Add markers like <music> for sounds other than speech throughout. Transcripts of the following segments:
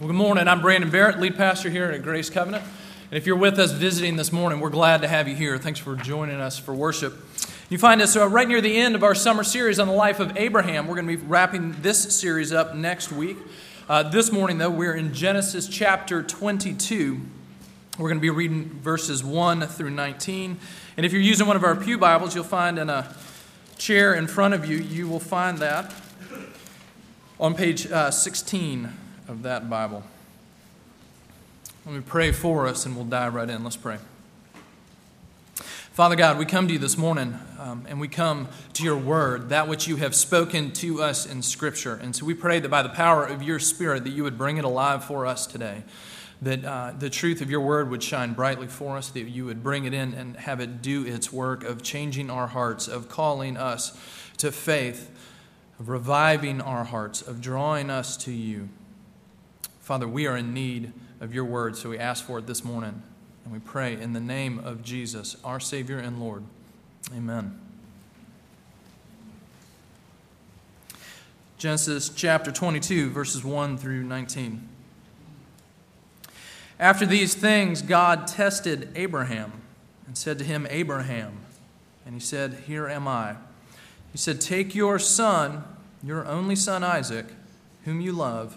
Well, good morning. I'm Brandon Barrett, lead pastor here at Grace Covenant. And if you're with us visiting this morning, we're glad to have you here. Thanks for joining us for worship. You find us uh, right near the end of our summer series on the life of Abraham. We're going to be wrapping this series up next week. Uh, this morning, though, we're in Genesis chapter 22. We're going to be reading verses 1 through 19. And if you're using one of our Pew Bibles, you'll find in a chair in front of you, you will find that on page uh, 16 of that Bible. Let me pray for us and we'll dive right in. Let's pray. Father God, we come to you this morning um, and we come to your word, that which you have spoken to us in Scripture. And so we pray that by the power of your Spirit, that you would bring it alive for us today, that uh, the truth of your word would shine brightly for us, that you would bring it in and have it do its work of changing our hearts, of calling us to faith, of reviving our hearts, of drawing us to you. Father, we are in need of your word, so we ask for it this morning. And we pray in the name of Jesus, our Savior and Lord. Amen. Genesis chapter 22, verses 1 through 19. After these things, God tested Abraham and said to him, Abraham. And he said, Here am I. He said, Take your son, your only son Isaac, whom you love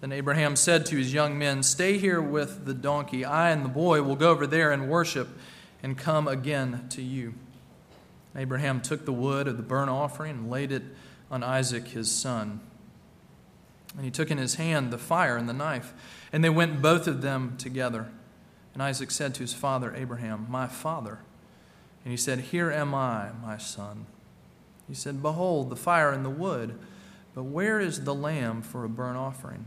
Then Abraham said to his young men, Stay here with the donkey. I and the boy will go over there and worship and come again to you. Abraham took the wood of the burnt offering and laid it on Isaac his son. And he took in his hand the fire and the knife, and they went both of them together. And Isaac said to his father Abraham, My father. And he said, Here am I, my son. He said, Behold, the fire and the wood, but where is the lamb for a burnt offering?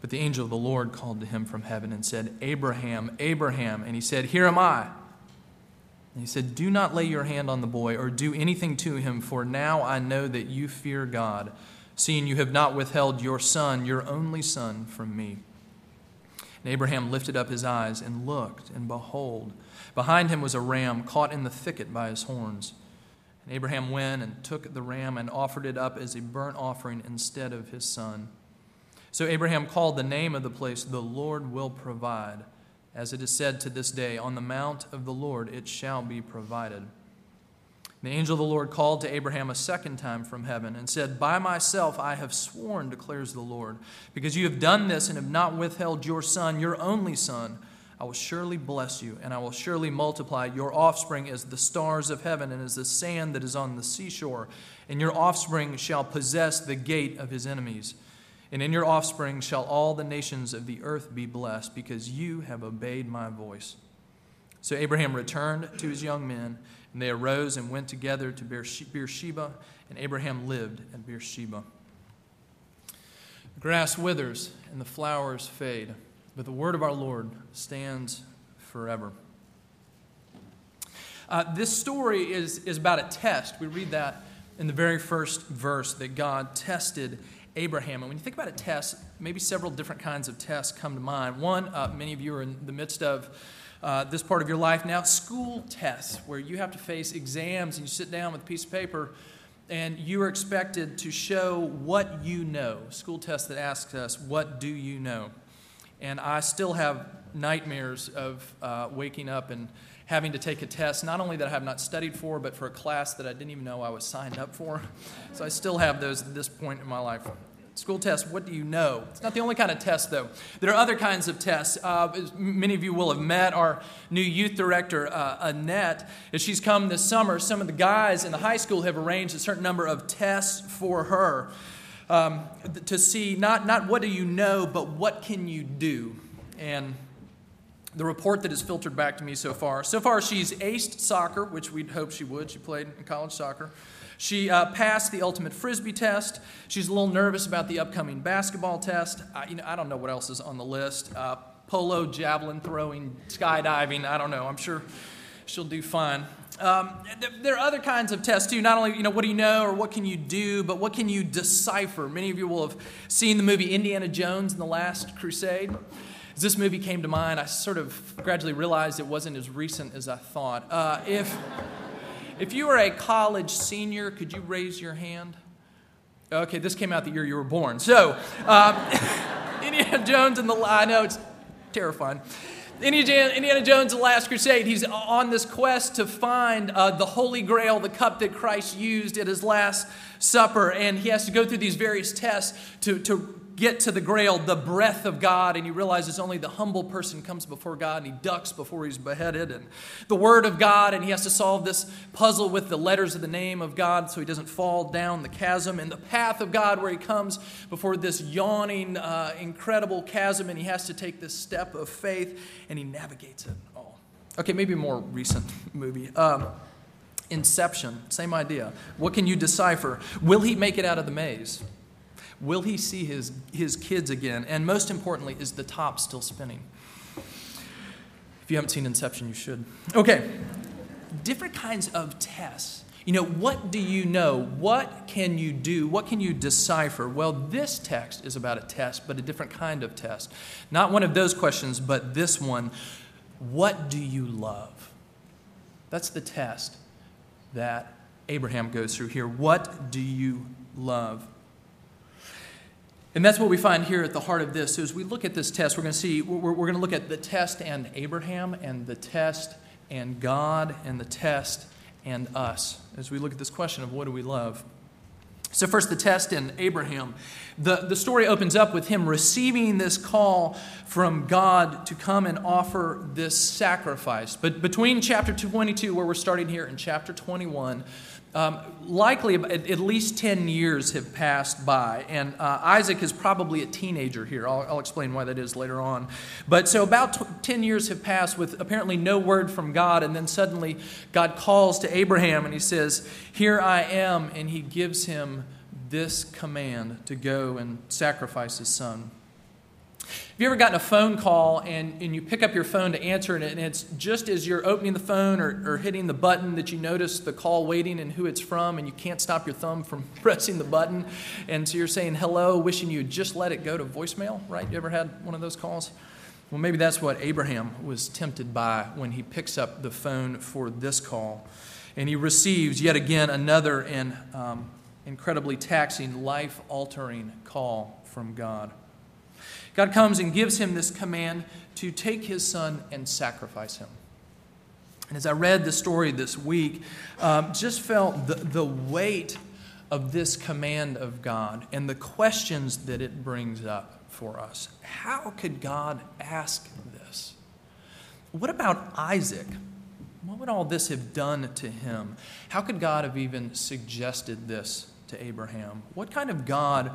But the angel of the Lord called to him from heaven and said, Abraham, Abraham. And he said, Here am I. And he said, Do not lay your hand on the boy or do anything to him, for now I know that you fear God, seeing you have not withheld your son, your only son, from me. And Abraham lifted up his eyes and looked, and behold, behind him was a ram caught in the thicket by his horns. And Abraham went and took the ram and offered it up as a burnt offering instead of his son. So Abraham called the name of the place, The Lord will provide. As it is said to this day, On the mount of the Lord it shall be provided. The angel of the Lord called to Abraham a second time from heaven and said, By myself I have sworn, declares the Lord, because you have done this and have not withheld your son, your only son. I will surely bless you, and I will surely multiply your offspring as the stars of heaven and as the sand that is on the seashore. And your offspring shall possess the gate of his enemies. And in your offspring shall all the nations of the earth be blessed, because you have obeyed my voice. So Abraham returned to his young men, and they arose and went together to Beersheba, and Abraham lived at Beersheba. The grass withers and the flowers fade, but the word of our Lord stands forever. Uh, this story is, is about a test. We read that in the very first verse that God tested Abraham. And when you think about a test, maybe several different kinds of tests come to mind. One, uh, many of you are in the midst of uh, this part of your life now, school tests, where you have to face exams and you sit down with a piece of paper and you are expected to show what you know. School tests that ask us, What do you know? And I still have nightmares of uh, waking up and having to take a test, not only that I have not studied for, but for a class that I didn't even know I was signed up for. <laughs> So I still have those at this point in my life. School test, what do you know? It's not the only kind of test, though. There are other kinds of tests. Uh, many of you will have met our new youth director, uh, Annette. As she's come this summer, some of the guys in the high school have arranged a certain number of tests for her um, to see not, not what do you know, but what can you do. And the report that has filtered back to me so far. So far, she's aced soccer, which we'd hope she would. She played in college soccer. She uh, passed the ultimate frisbee test. She's a little nervous about the upcoming basketball test. I, you know, I don't know what else is on the list. Uh, polo, javelin throwing, skydiving. I don't know. I'm sure she'll do fine. Um, there are other kinds of tests too. Not only, you know, what do you know or what can you do, but what can you decipher? Many of you will have seen the movie Indiana Jones and the Last Crusade. As this movie came to mind, I sort of gradually realized it wasn't as recent as I thought. Uh, if if you were a college senior, could you raise your hand? Okay, this came out the year you were born. So, um, <laughs> Indiana Jones and the I know it's terrifying. Indiana, Indiana Jones, the Last Crusade, he's on this quest to find uh, the Holy Grail, the cup that Christ used at his Last Supper. And he has to go through these various tests to, to get to the grail, the breath of God, and he realizes only the humble person comes before God and he ducks before he's beheaded, and the word of God, and he has to solve this puzzle with the letters of the name of God so he doesn't fall down the chasm, and the path of God where he comes before this yawning, uh, incredible chasm, and he has to take this step of faith and he navigates it all. Okay, maybe a more recent <laughs> movie. Um, Inception, same idea. What can you decipher? Will he make it out of the maze? Will he see his, his kids again? And most importantly, is the top still spinning? If you haven't seen Inception, you should. Okay, different kinds of tests. You know, what do you know? What can you do? What can you decipher? Well, this text is about a test, but a different kind of test. Not one of those questions, but this one What do you love? That's the test that Abraham goes through here. What do you love? And that's what we find here at the heart of this. As we look at this test, we're going to see, we're, we're going to look at the test and Abraham, and the test and God, and the test and us, as we look at this question of what do we love. So, first, the test in Abraham. The, the story opens up with him receiving this call from God to come and offer this sacrifice. But between chapter 22, where we're starting here, and chapter 21, um, likely, at, least 10 years have passed by, and uh, Isaac is probably a teenager here. I'll, I'll, explain why that is later on. But so about t- 10 years have passed with apparently no word from God, and then suddenly God calls to Abraham and he says, Here I am, and he gives him this command to go and sacrifice his son. Have you ever gotten a phone call and, and you pick up your phone to answer it, and it's just as you're opening the phone or, or hitting the button that you notice the call waiting and who it's from, and you can't stop your thumb from <laughs> pressing the button? And so you're saying hello, wishing you just let it go to voicemail, right? You ever had one of those calls? Well, maybe that's what Abraham was tempted by when he picks up the phone for this call. And he receives yet again another and um, incredibly taxing, life altering call from God. God comes and gives him this command to take his son and sacrifice him. And as I read the story this week, um, just felt the, the weight of this command of God and the questions that it brings up for us. How could God ask this? What about Isaac? What would all this have done to him? How could God have even suggested this to Abraham? What kind of God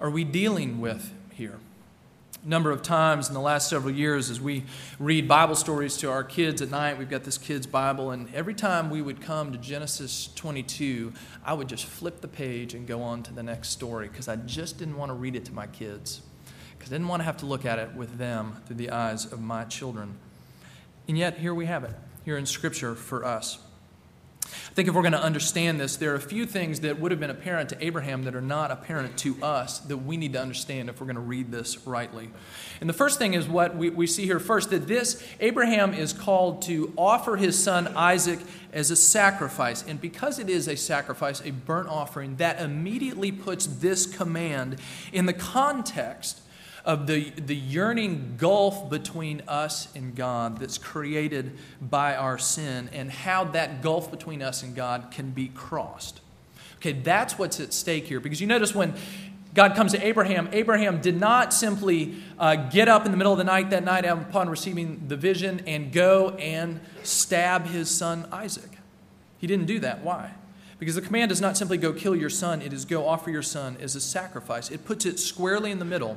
are we dealing with here? Number of times in the last several years as we read Bible stories to our kids at night. We've got this kids' Bible, and every time we would come to Genesis 22, I would just flip the page and go on to the next story because I just didn't want to read it to my kids because I didn't want to have to look at it with them through the eyes of my children. And yet, here we have it, here in Scripture for us. I think if we're going to understand this, there are a few things that would have been apparent to Abraham that are not apparent to us that we need to understand if we're going to read this rightly. And the first thing is what we, we see here first that this, Abraham is called to offer his son Isaac as a sacrifice. And because it is a sacrifice, a burnt offering, that immediately puts this command in the context of the, the yearning gulf between us and God that's created by our sin and how that gulf between us and God can be crossed. Okay, that's what's at stake here. Because you notice when God comes to Abraham, Abraham did not simply uh, get up in the middle of the night that night upon receiving the vision and go and stab his son Isaac. He didn't do that. Why? Because the command is not simply go kill your son, it is go offer your son as a sacrifice. It puts it squarely in the middle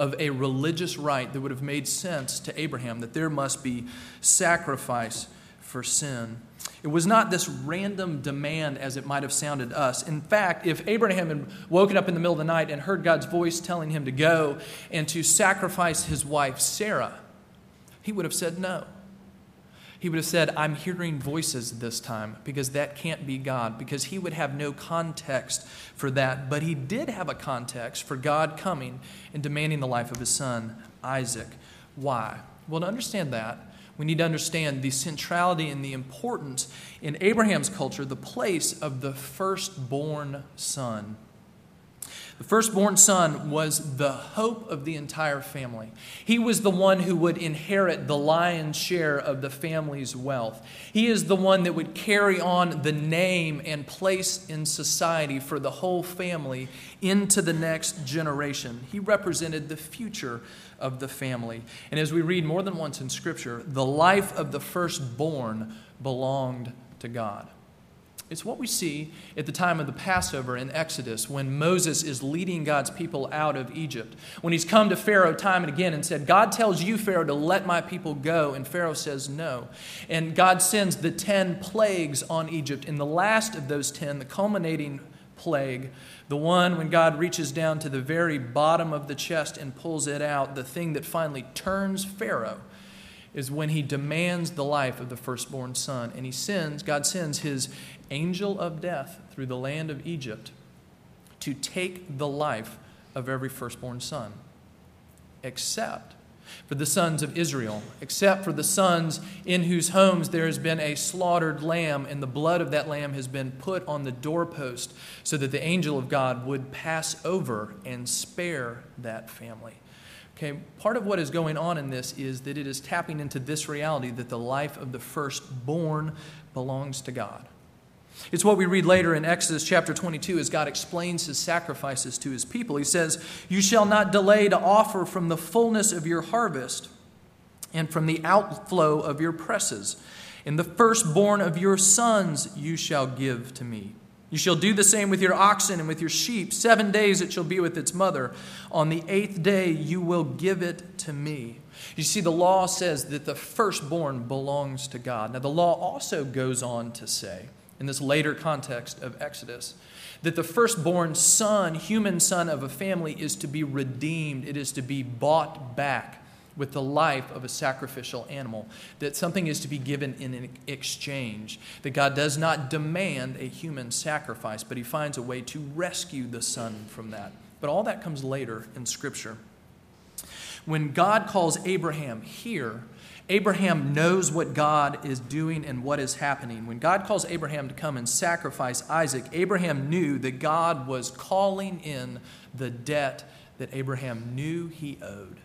of a religious rite that would have made sense to Abraham that there must be sacrifice for sin. It was not this random demand as it might have sounded us. In fact, if Abraham had woken up in the middle of the night and heard God's voice telling him to go and to sacrifice his wife Sarah, he would have said no. He would have said, I'm hearing voices this time because that can't be God, because he would have no context for that. But he did have a context for God coming and demanding the life of his son, Isaac. Why? Well, to understand that, we need to understand the centrality and the importance in Abraham's culture, the place of the firstborn son. The firstborn son was the hope of the entire family. He was the one who would inherit the lion's share of the family's wealth. He is the one that would carry on the name and place in society for the whole family into the next generation. He represented the future of the family. And as we read more than once in Scripture, the life of the firstborn belonged to God. It's what we see at the time of the Passover in Exodus when Moses is leading God's people out of Egypt. When he's come to Pharaoh time and again and said, God tells you, Pharaoh, to let my people go. And Pharaoh says no. And God sends the 10 plagues on Egypt. In the last of those 10, the culminating plague, the one when God reaches down to the very bottom of the chest and pulls it out, the thing that finally turns Pharaoh is when he demands the life of the firstborn son. And he sends, God sends his angel of death through the land of Egypt to take the life of every firstborn son, except for the sons of Israel, except for the sons in whose homes there has been a slaughtered lamb, and the blood of that lamb has been put on the doorpost so that the angel of God would pass over and spare that family. Okay, part of what is going on in this is that it is tapping into this reality that the life of the firstborn belongs to God. It's what we read later in Exodus chapter 22 as God explains his sacrifices to his people. He says, You shall not delay to offer from the fullness of your harvest and from the outflow of your presses. In the firstborn of your sons you shall give to me. You shall do the same with your oxen and with your sheep. Seven days it shall be with its mother. On the eighth day you will give it to me. You see, the law says that the firstborn belongs to God. Now, the law also goes on to say, in this later context of Exodus, that the firstborn son, human son of a family, is to be redeemed, it is to be bought back with the life of a sacrificial animal, that something is to be given in exchange, that God does not demand a human sacrifice, but He finds a way to rescue the son from that. But all that comes later in Scripture. When God calls Abraham here, Abraham knows what God is doing and what is happening. When God calls Abraham to come and sacrifice Isaac, Abraham knew that God was calling in the debt that Abraham knew he owed.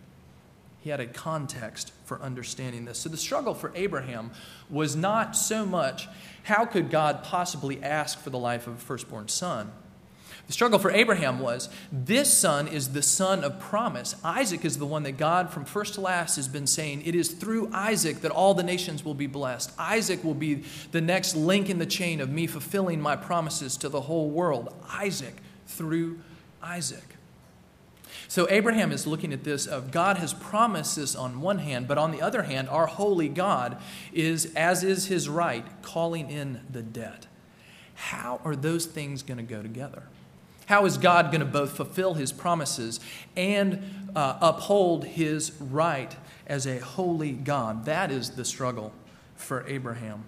He had a context for understanding this. So the struggle for Abraham was not so much how could God possibly ask for the life of a firstborn son? The struggle for Abraham was this son is the son of promise. Isaac is the one that God, from first to last, has been saying it is through Isaac that all the nations will be blessed. Isaac will be the next link in the chain of me fulfilling my promises to the whole world. Isaac through Isaac. So Abraham is looking at this of God has promised this on one hand, but on the other hand, our holy God is, as is his right, calling in the debt. How are those things going to go together? How is God going to both fulfill his promises and uh, uphold his right as a holy God? That is the struggle for Abraham.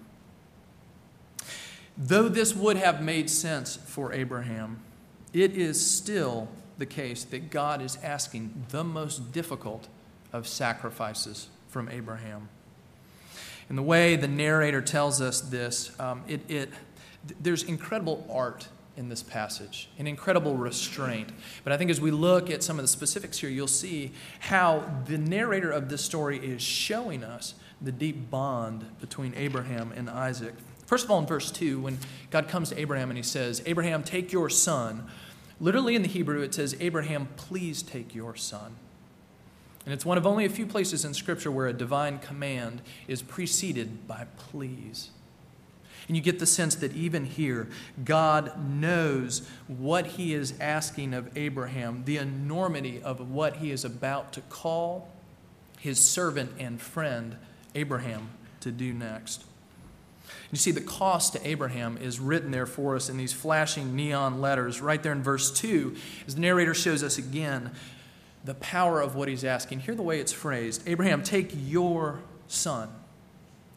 Though this would have made sense for Abraham, it is still the case that God is asking the most difficult of sacrifices from Abraham. And the way the narrator tells us this, um, it, it, there's incredible art in this passage, an incredible restraint. But I think as we look at some of the specifics here, you'll see how the narrator of this story is showing us the deep bond between Abraham and Isaac. First of all, in verse 2, when God comes to Abraham and he says, Abraham, take your son, Literally in the Hebrew, it says, Abraham, please take your son. And it's one of only a few places in Scripture where a divine command is preceded by please. And you get the sense that even here, God knows what he is asking of Abraham, the enormity of what he is about to call his servant and friend, Abraham, to do next. You see, the cost to Abraham is written there for us in these flashing neon letters right there in verse 2, as the narrator shows us again the power of what he's asking. Hear the way it's phrased Abraham, take your son,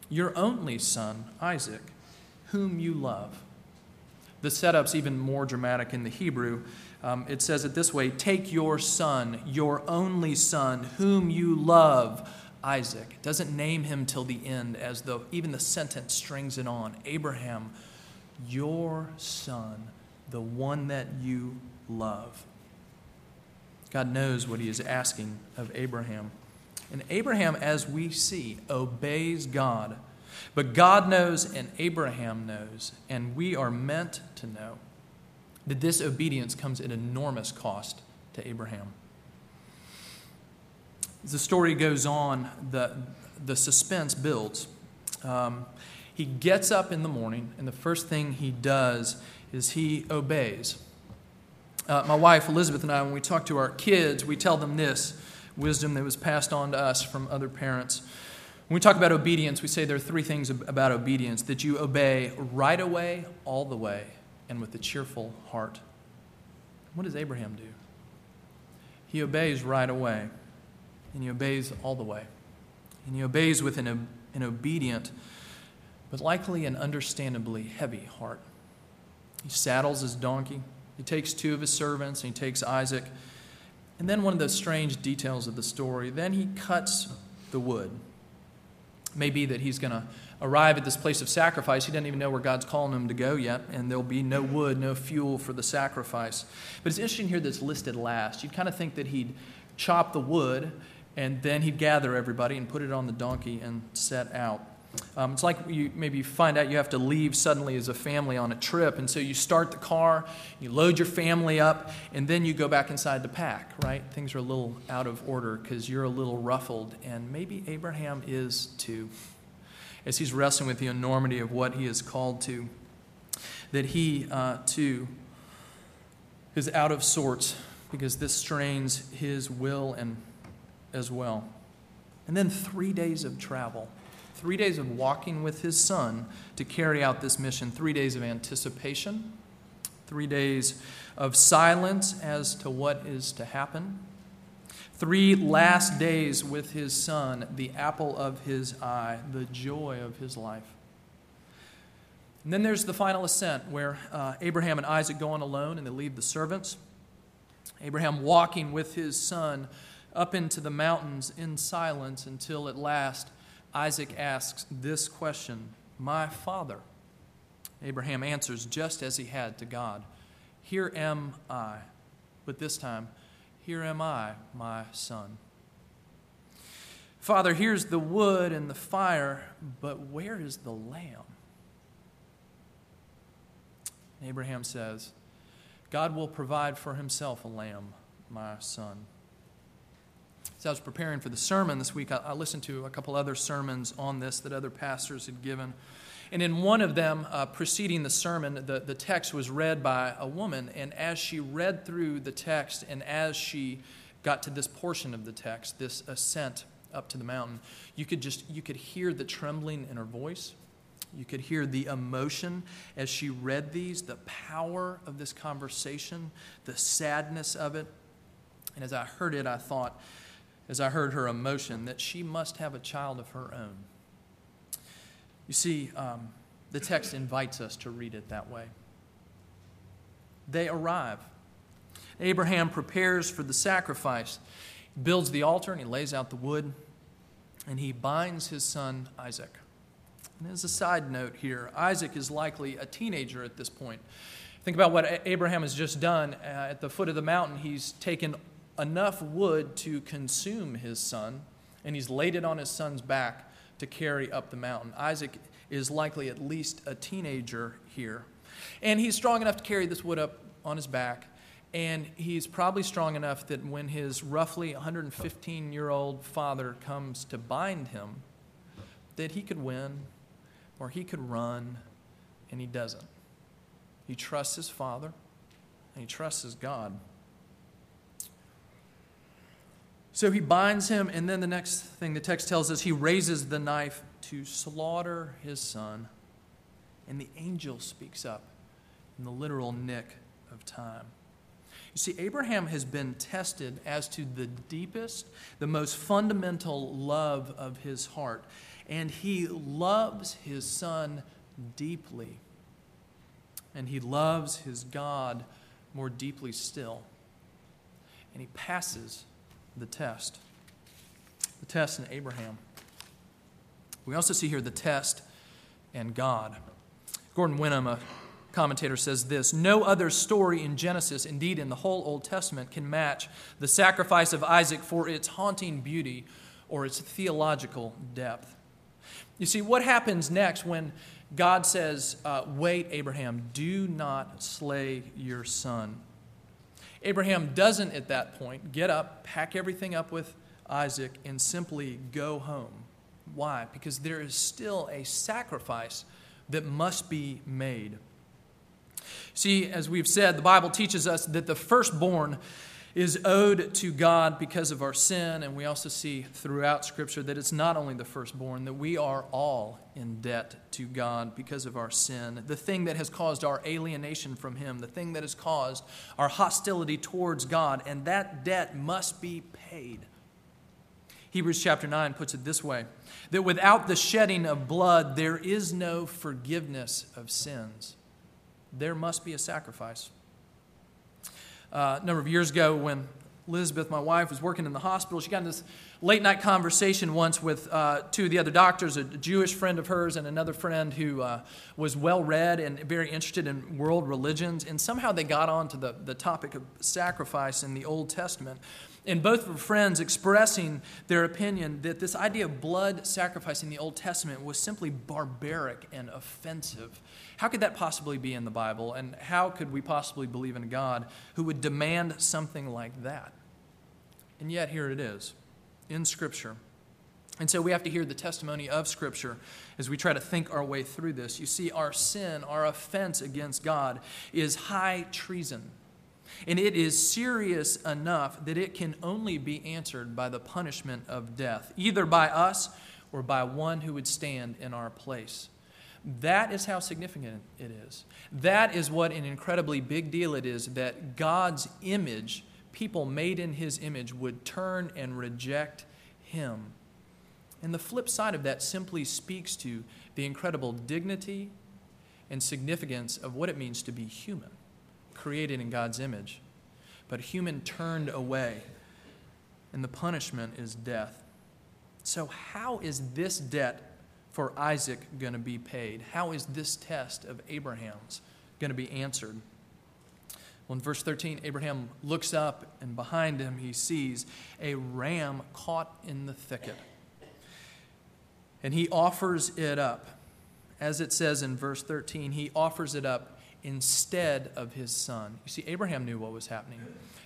your only son, Isaac whom you love. The setup's even more dramatic in the Hebrew. Um, it says it this way Take your son, your only son, whom you love, Isaac. It doesn't name him till the end, as though even the sentence strings it on. Abraham, your son, the one that you love. God knows what he is asking of Abraham. And Abraham, as we see, obeys God but God knows and Abraham knows, and we are meant to know that this obedience comes at enormous cost to Abraham. As the story goes on, the, the suspense builds. Um, he gets up in the morning, and the first thing he does is he obeys. Uh, my wife, Elizabeth, and I, when we talk to our kids, we tell them this wisdom that was passed on to us from other parents. When we talk about obedience, we say there are three things about obedience that you obey right away, all the way, and with a cheerful heart. What does Abraham do? He obeys right away, and he obeys all the way. And he obeys with an, an obedient, but likely an understandably heavy heart. He saddles his donkey, he takes two of his servants, and he takes Isaac. And then one of the strange details of the story then he cuts the wood may be that he's going to arrive at this place of sacrifice. He doesn't even know where God's calling him to go yet, and there'll be no wood, no fuel for the sacrifice. But it's interesting here that's listed last. You'd kind of think that he'd chop the wood and then he'd gather everybody and put it on the donkey and set out. Um, it's like you maybe find out you have to leave suddenly as a family on a trip, and so you start the car, you load your family up, and then you go back inside to pack, right? Things are a little out of order because you're a little ruffled, and maybe Abraham is too, as he's wrestling with the enormity of what he is called to, that he uh, too is out of sorts because this strains his will and as well. And then three days of travel three days of walking with his son to carry out this mission, three days of anticipation, three days of silence as to what is to happen, three last days with his son, the apple of his eye, the joy of his life. And then there's the final ascent where uh, Abraham and Isaac go on alone and they leave the servants. Abraham walking with his son up into the mountains in silence until at last Isaac asks this question My father. Abraham answers just as he had to God Here am I. But this time, Here am I, my son. Father, here's the wood and the fire, but where is the lamb? Abraham says, God will provide for himself a lamb, my son. As I was preparing for the sermon this week, I, I listened to a couple other sermons on this that other pastors had given. And in one of them, uh, preceding the sermon, the, the text was read by a woman. And as she read through the text, and as she got to this portion of the text, this ascent up to the mountain, you could just you could hear the trembling in her voice. You could hear the emotion as she read these, the power of this conversation, the sadness of it. And as I heard it, I thought, as I heard her emotion, that she must have a child of her own. You see, um, the text invites us to read it that way. They arrive. Abraham prepares for the sacrifice, he builds the altar, and he lays out the wood, and he binds his son Isaac. And as a side note here, Isaac is likely a teenager at this point. Think about what Abraham has just done. Uh, at the foot of the mountain, he's taken enough wood to consume his son, and he's laid it on his son's back to carry up the mountain. Isaac is likely at least a teenager here. And he's strong enough to carry this wood up on his back. And he's probably strong enough that when his roughly 115 year old father comes to bind him, that he could win or he could run, and he doesn't. He trusts his father and he trusts his God. So he binds him, and then the next thing the text tells us, he raises the knife to slaughter his son. And the angel speaks up in the literal nick of time. You see, Abraham has been tested as to the deepest, the most fundamental love of his heart. And he loves his son deeply. And he loves his God more deeply still. And he passes the test. The test in Abraham. We also see here the test and God. Gordon Wenham, a commentator, says this No other story in Genesis, indeed in the whole Old Testament, can match the sacrifice of Isaac for its haunting beauty or its theological depth. You see, what happens next when God says, uh, Wait, Abraham, do not slay your son? Abraham doesn't at that point get up, pack everything up with Isaac, and simply go home. Why? Because there is still a sacrifice that must be made. See, as we've said, the Bible teaches us that the firstborn is owed to God because of our sin, and we also see throughout Scripture that it's not only the firstborn, that we are all in debt to God because of our sin. The thing that has caused our alienation from Him, the thing that has caused our hostility towards God, and that debt must be paid. Hebrews chapter 9 puts it this way that without the shedding of blood, there is no forgiveness of sins. There must be a sacrifice. Uh, a number of years ago, when Elizabeth, my wife, was working in the hospital, she got in this late night conversation once with uh, two of the other doctors, a Jewish friend of hers and another friend who uh, was well read and very interested in world religions. And somehow they got on to the, the topic of sacrifice in the Old Testament and both were friends expressing their opinion that this idea of blood sacrifice in the Old Testament was simply barbaric and offensive. How could that possibly be in the Bible? And how could we possibly believe in a God who would demand something like that? And yet, here it is in Scripture. And so we have to hear the testimony of Scripture as we try to think our way through this. You see, our sin, our offense against God, is high treason. And it is serious enough that it can only be answered by the punishment of death, either by us or by one who would stand in our place. That is how significant it is. That is what an incredibly big deal it is that God's image, people made in his image, would turn and reject him. And the flip side of that simply speaks to the incredible dignity and significance of what it means to be human created in God's image. But human turned away, and the punishment is death. So, how is this debt for Isaac going to be paid? How is this test of Abraham's going to be answered? Well, in verse 13, Abraham looks up, and behind him he sees a ram caught in the thicket. And he offers it up. As it says in verse 13, he offers it up instead of his son. You see, Abraham knew what was happening.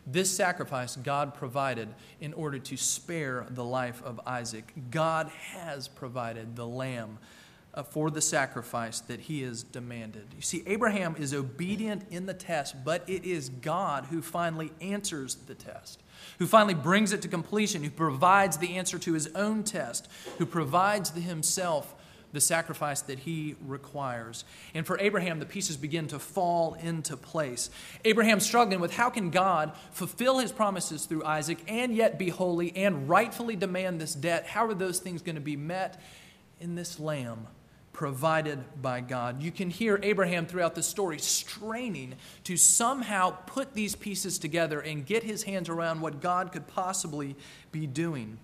This sacrifice God provided in order to spare the life of Isaac. God has provided the lamb uh, for the sacrifice that he has demanded. You see, Abraham is obedient in the test, but it is God who finally answers the test, who finally brings it to completion, who provides the answer to his own test, who provides the himself the sacrifice that he requires. And for Abraham, the pieces begin to fall into place. Abraham struggling with how can God fulfill his promises through Isaac and yet be holy and rightfully demand this debt? How are those things going to be met in this lamb? provided by God. You can hear Abraham throughout the story straining to somehow put these pieces together and get his hands around what God could possibly be doing.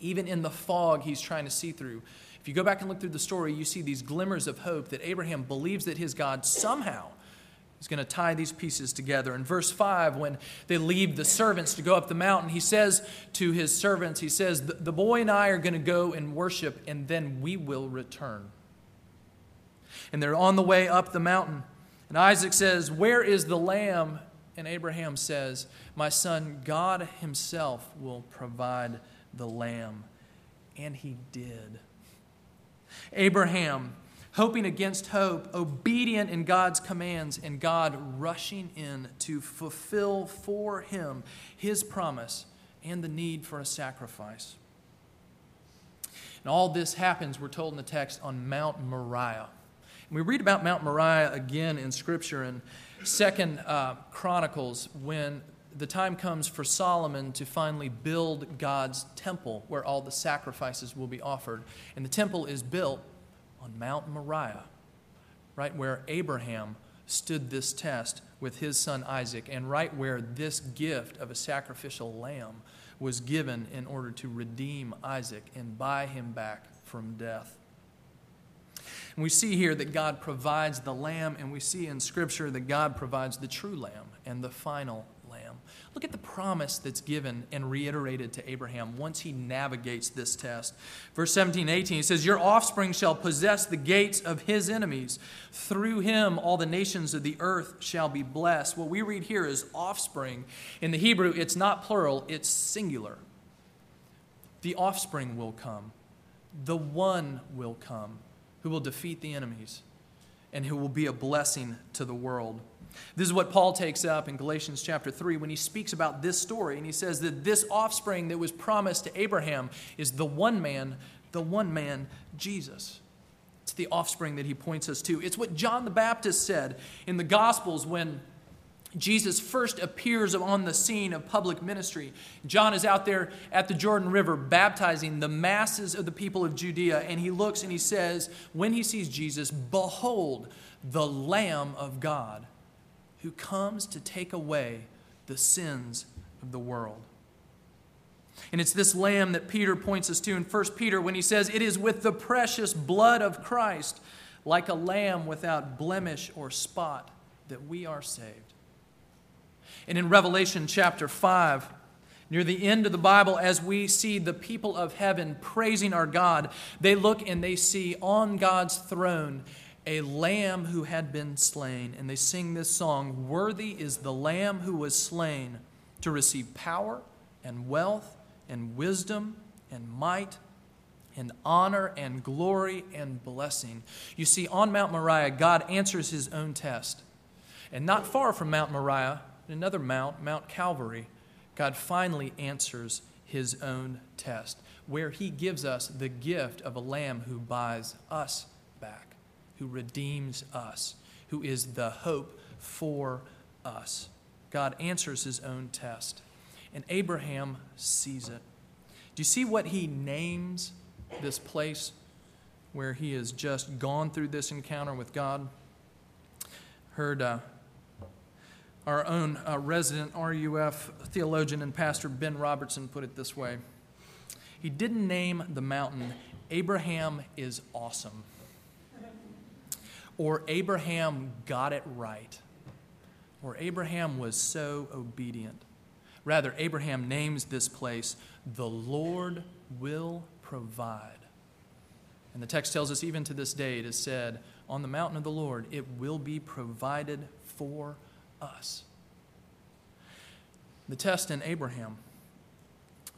Even in the fog he's trying to see through, if you go back and look through the story, you see these glimmers of hope that Abraham believes that his God somehow is going to tie these pieces together. In verse 5, when they leave the servants to go up the mountain, he says to his servants, he says, The boy and I are going to go and worship, and then we will return. And they're on the way up the mountain. And Isaac says, Where is the lamb And Abraham says, My son, God himself will provide the lamb. And he did. Abraham, hoping against hope, obedient in God's commands, and God rushing in to fulfill for him his promise and the need for a sacrifice. And all this happens, we're told in the text, on Mount Moriah. And we read about Mount Moriah again in Scripture in Second uh, Chronicles when the time comes for Solomon to finally build God's temple where all the sacrifices will be offered. And the temple is built on Mount Moriah, right where Abraham stood this test with his son Isaac, and right where this gift of a sacrificial lamb was given in order to redeem Isaac and buy him back from death. And we see here that God provides the lamb, and we see in Scripture that God provides the true lamb and the final Look at the promise that's given and reiterated to Abraham once he navigates this test. Verse 17 18, he says, Your offspring shall possess the gates of his enemies. Through him, all the nations of the earth shall be blessed. What we read here is offspring. In the Hebrew, it's not plural, it's singular. The offspring will come, the one will come who will defeat the enemies and who will be a blessing to the world. This is what Paul takes up in Galatians chapter 3 when he speaks about this story. And he says that this offspring that was promised to Abraham is the one man, the one man, Jesus. It's the offspring that he points us to. It's what John the Baptist said in the Gospels when Jesus first appears on the scene of public ministry. John is out there at the Jordan River baptizing the masses of the people of Judea, and he looks and he says, when he sees Jesus, Behold, the Lamb of God who comes to take away the sins of the world. And it's this lamb that Peter points us to in 1 Peter when he says, It is with the precious blood of Christ, like a lamb without blemish or spot, that we are saved. And in Revelation chapter 5, near the end of the Bible, as we see the people of heaven praising our God, they look and they see on God's throne a lamb who had been slain. And they sing this song Worthy is the lamb who was slain to receive power and wealth and wisdom and might and honor and glory and blessing. You see, on Mount Moriah, God answers his own test. And not far from Mount Moriah, another mount, Mount Calvary, God finally answers his own test, where he gives us the gift of a lamb who buys us who redeems us, who is the hope for us. God answers his own test, and Abraham sees it. Do you see what he names this place where he has just gone through this encounter with God? Heard uh, our own uh, resident RUF theologian and pastor Ben Robertson put it this way He didn't name the mountain, Abraham is awesome or Abraham got it right, or Abraham was so obedient. Rather, Abraham names this place, the Lord will provide. And the text tells us, even to this day, it is said, on the mountain of the Lord, it will be provided for us. The test in Abraham,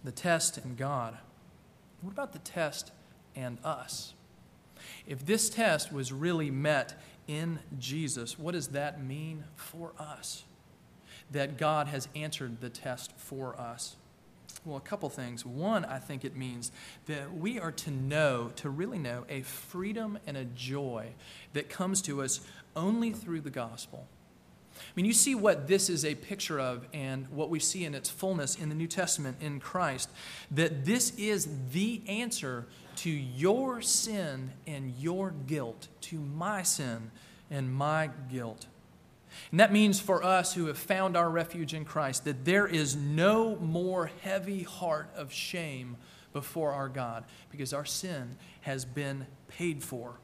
the test in God. What about the test and us? If this test was really met in Jesus, what does that mean for us? That God has answered the test for us. Well, a couple things. One, I think it means that we are to know, to really know, a freedom and a joy that comes to us only through the gospel. I mean, you see what this is a picture of and what we see in its fullness in the New Testament in Christ, that this is the answer to your sin and your guilt, to my sin and my guilt. And that means for us who have found our refuge in Christ that there is no more heavy heart of shame before our God because our sin has been paid for.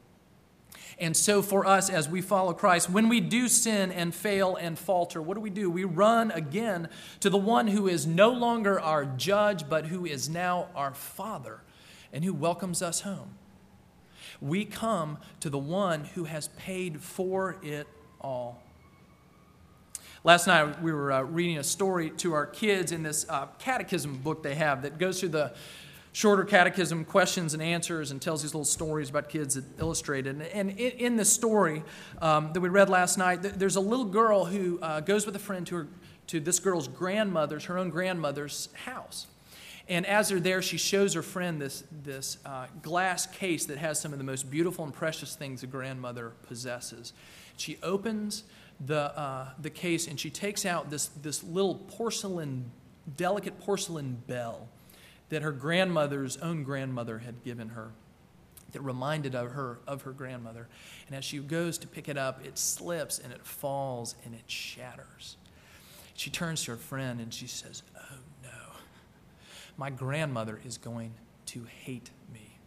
And so, for us, as we follow Christ, when we do sin and fail and falter, what do we do? We run again to the one who is no longer our judge, but who is now our Father and who welcomes us home. We come to the one who has paid for it all. Last night we were uh, reading a story to our kids in this uh, catechism book they have that goes through the shorter catechism questions and answers and tells these little stories about kids that illustrate it. And, and in, in this story um, that we read last night, there's a little girl who uh, goes with a friend to, her, to this girl's grandmother's, her own grandmother's house. And as they're there, she shows her friend this, this uh, glass case that has some of the most beautiful and precious things a grandmother possesses. She opens the, uh, the case and she takes out this, this little porcelain, delicate porcelain bell that her grandmother's own grandmother had given her that reminded of her of her grandmother. And as she goes to pick it up, it slips and it falls and it shatters. She turns to her friend and she says, Oh no, my grandmother is going to hate me.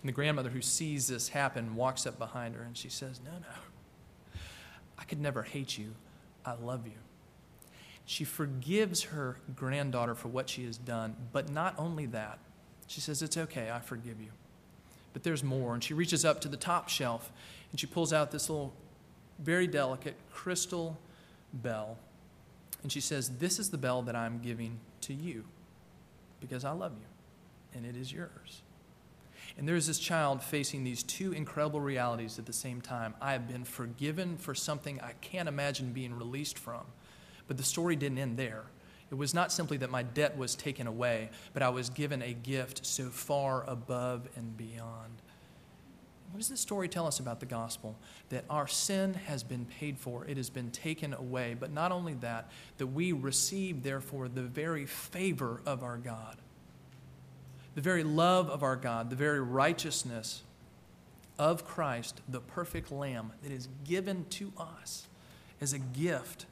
And the grandmother who sees this happen walks up behind her and she says, No, no. I could never hate you. I love you. She forgives her granddaughter for what she has done, but not only that, she says, It's okay, I forgive you. But there's more. And she reaches up to the top shelf and she pulls out this little, very delicate crystal bell. And she says, This is the bell that I'm giving to you because I love you and it is yours. And there's this child facing these two incredible realities at the same time. I have been forgiven for something I can't imagine being released from. But the story didn't end there. It was not simply that my debt was taken away, but I was given a gift so far above and beyond. What does this story tell us about the gospel? That our sin has been paid for, it has been taken away. But not only that, that we receive, therefore, the very favor of our God the very love of our God, the very righteousness of Christ, the perfect Lamb that is given to us as a gift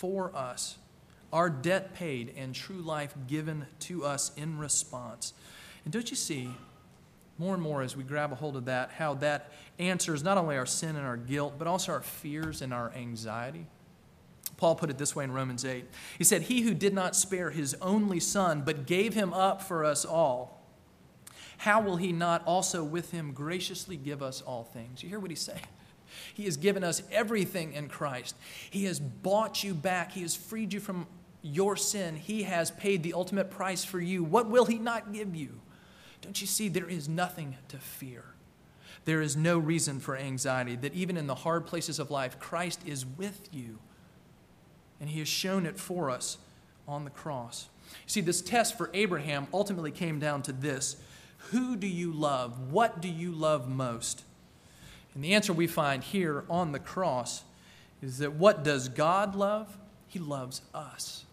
for us, our debt paid and true life given to us in response. And don't you see, more and more as we grab a hold of that, how that answers not only our sin and our guilt, but also our fears and our anxiety? Paul put it this way in Romans 8. He said, He who did not spare his only son, but gave him up for us all, how will he not also with him graciously give us all things? You hear what he's saying? He has given us everything in Christ. He has bought you back. He has freed you from your sin. He has paid the ultimate price for you. What will he not give you? Don't you see? There is nothing to fear. There is no reason for anxiety, that even in the hard places of life, Christ is with you and he has shown it for us on the cross. You see, this test for Abraham ultimately came down to this Who do you love? What do you love most? And the answer we find here on the cross is that what does God love? He loves us.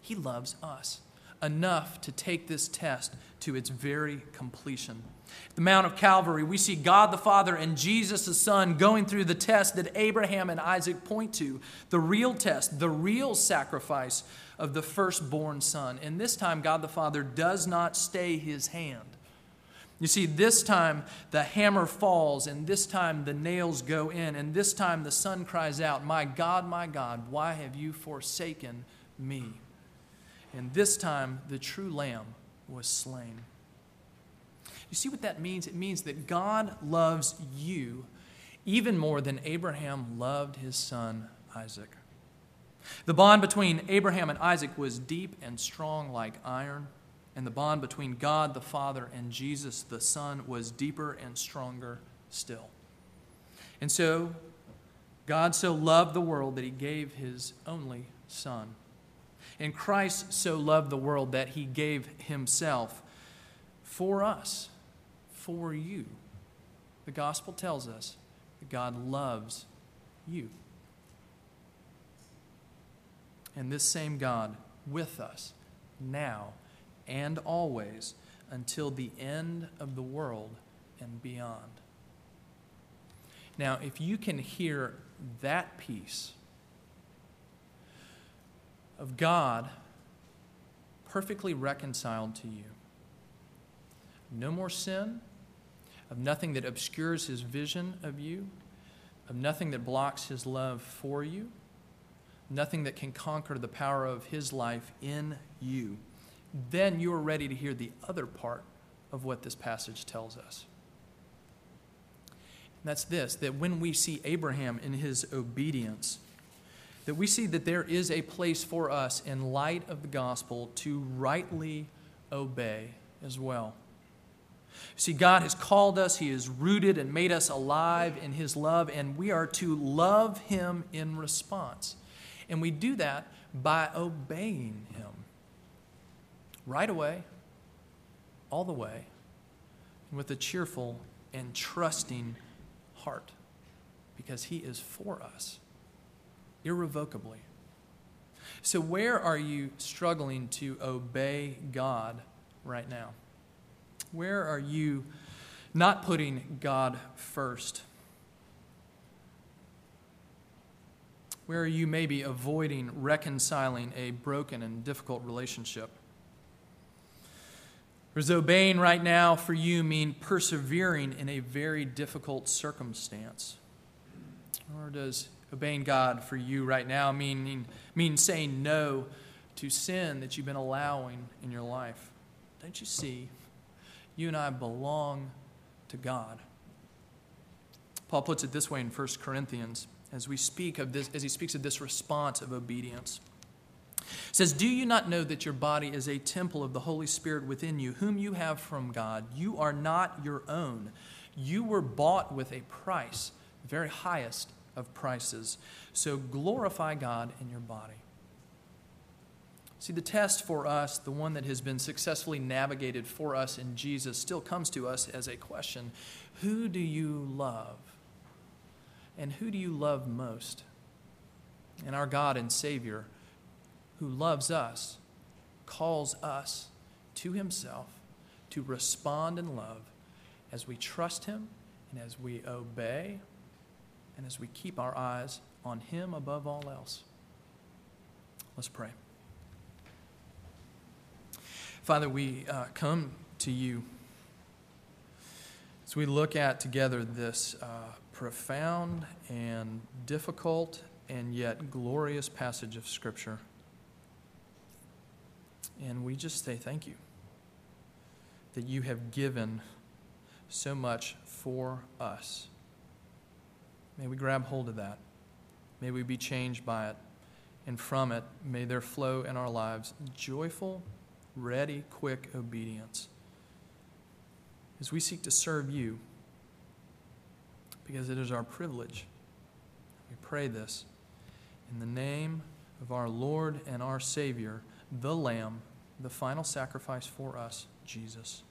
He loves us enough to take this test to its very completion. At The Mount of Calvary, we see God the Father and Jesus the Son going through the test that Abraham and Isaac point to the real test, the real sacrifice of the firstborn son. And this time, God the Father does not stay his hand. You see, this time the hammer falls, and this time the nails go in, and this time the son cries out, My God, my God, why have you forsaken me? And this time the true lamb was slain. You see what that means? It means that God loves you even more than Abraham loved his son Isaac. The bond between Abraham and Isaac was deep and strong like iron, and the bond between God the Father and Jesus the Son was deeper and stronger still. And so, God so loved the world that he gave his only Son. And Christ so loved the world that he gave himself for us for you. The gospel tells us that God loves you. And this same God with us now and always until the end of the world and beyond. Now, if you can hear that peace of God perfectly reconciled to you, no more sin, of nothing that obscures his vision of you, of nothing that blocks his love for you, nothing that can conquer the power of his life in you, then you are ready to hear the other part of what this passage tells us. And that's this that when we see Abraham in his obedience, that we see that there is a place for us in light of the gospel to rightly obey as well. See, God has called us, He has rooted and made us alive in His love, and we are to love Him in response. And we do that by obeying Him right away, all the way, with a cheerful and trusting heart, because He is for us irrevocably. So, where are you struggling to obey God right now? Where are you not putting God first? Where are you maybe avoiding reconciling a broken and difficult relationship? Does obeying right now for you mean persevering in a very difficult circumstance? Or does obeying God for you right now mean, mean saying no to sin that you've been allowing in your life? Don't you see? You and I belong to God. Paul puts it this way in 1 Corinthians as we speak of this as he speaks of this response of obedience. It says, "Do you not know that your body is a temple of the Holy Spirit within you, whom you have from God? You are not your own. You were bought with a price, the very highest of prices. So glorify God in your body." See, the test for us, the one that has been successfully navigated for us in Jesus, still comes to us as a question Who do you love? And who do you love most? And our God and Savior, who loves us, calls us to Himself to respond in love as we trust Him and as we obey and as we keep our eyes on Him above all else. Let's pray. Father, we uh, come to you as we look at together this uh, profound and difficult and yet glorious passage of Scripture. And we just say thank you that you have given so much for us. May we grab hold of that. May we be changed by it. And from it, may there flow in our lives joyful ready, quick obedience as we seek to serve you because it is our privilege. We pray this in the name of our Lord and our Savior, the Lamb, the final sacrifice for us, Jesus.